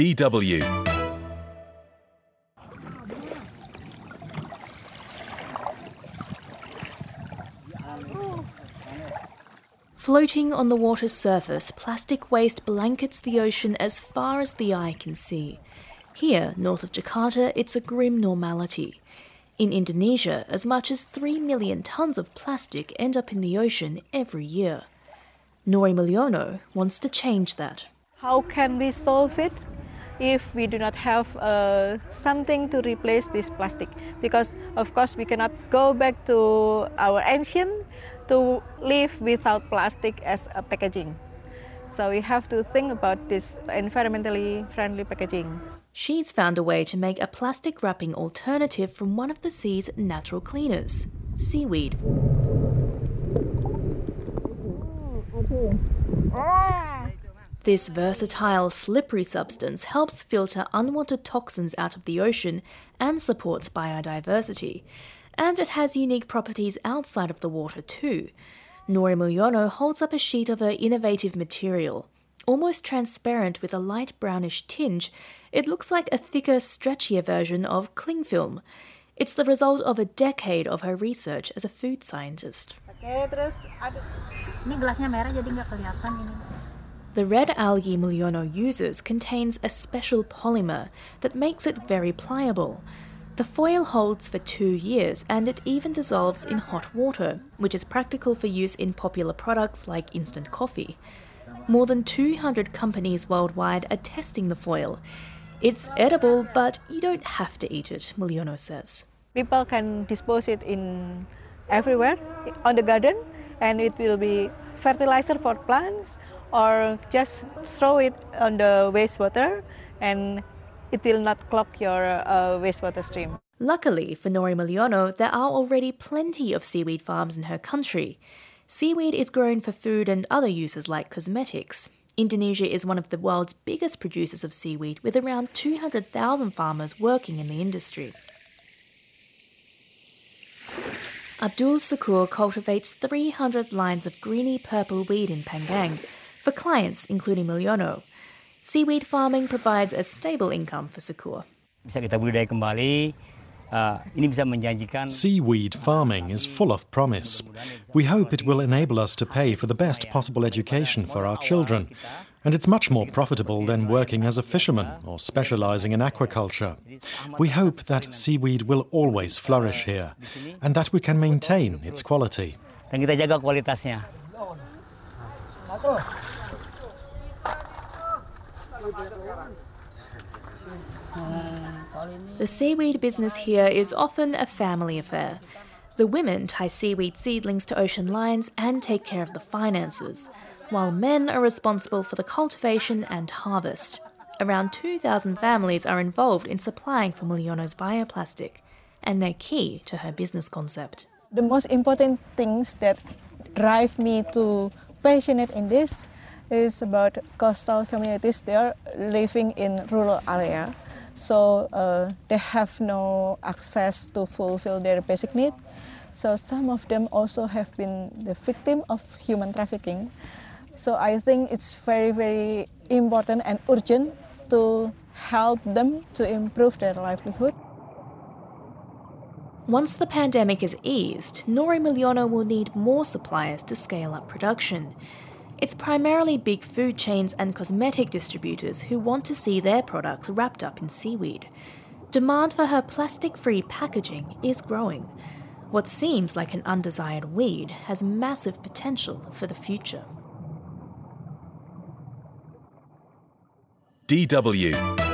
DW. Floating on the water's surface, plastic waste blankets the ocean as far as the eye can see. Here, north of Jakarta, it's a grim normality. In Indonesia, as much as 3 million tons of plastic end up in the ocean every year. Nory Mulyono wants to change that. How can we solve it if we do not have uh, something to replace this plastic? Because, of course, we cannot go back to our ancient to live without plastic as a packaging. So we have to think about this environmentally friendly packaging. She's found a way to make a plastic wrapping alternative from one of the sea's natural cleaners seaweed. This versatile, slippery substance helps filter unwanted toxins out of the ocean and supports biodiversity. And it has unique properties outside of the water too. Nory Mulyono holds up a sheet of her innovative material. Almost transparent with a light brownish tinge, it looks like a thicker, stretchier version of cling film. It's the result of a decade of her research as a food scientist. Ini gelasnya merah jadi nggak kelihatan ini. The red algae Mulyono uses contains a special polymer that makes it very pliable. The foil holds for two years and it even dissolves in hot water, which is practical for use in popular products like instant coffee. More than 200 companies worldwide are testing the foil. It's edible, but you don't have to eat it, Mulyono says. People can dispose it in everywhere on the garden and it will be fertilizer for plants or just throw it on the wastewater and it will not clog your uh, wastewater stream. Luckily for Nory Mulyono, there are already plenty of seaweed farms in her country. Seaweed is grown for food and other uses like cosmetics. Indonesia is one of the world's biggest producers of seaweed, with around 200,000 farmers working in the industry. Abdul Sakur cultivates 300 lines of greeny purple weed in Panggang for clients, including Mulyono. Seaweed farming provides a stable income for Sakur. bisa kita budidaya kembali. Ah, ini bisa menjanjikan Seaweed farming is full of promise. We hope it will enable us to pay for the best possible education for our children. And it's much more profitable than working as a fisherman or specializing in aquaculture. We hope that seaweed will always flourish here and that we can maintain its quality. The seaweed business here is often a family affair. The women tie seaweed seedlings to ocean lines and take care of the finances, while men are responsible for the cultivation and harvest. Around 2,000 families are involved in supplying for bioplastic, and they're key to her business concept. The most important things that drive me to passionate in this is about coastal communities. They are living in rural area, so uh, they have no access to fulfill their basic need. So some of them also have been the victim of human trafficking. So I think it's very very important and urgent to help them to improve their livelihood. Once the pandemic is eased, Nory Mulyono will need more suppliers to scale up production. It's primarily big food chains and cosmetic distributors who want to see their products wrapped up in seaweed. Demand for her plastic free packaging is growing. What seems like an undesired weed has massive potential for the future. DW.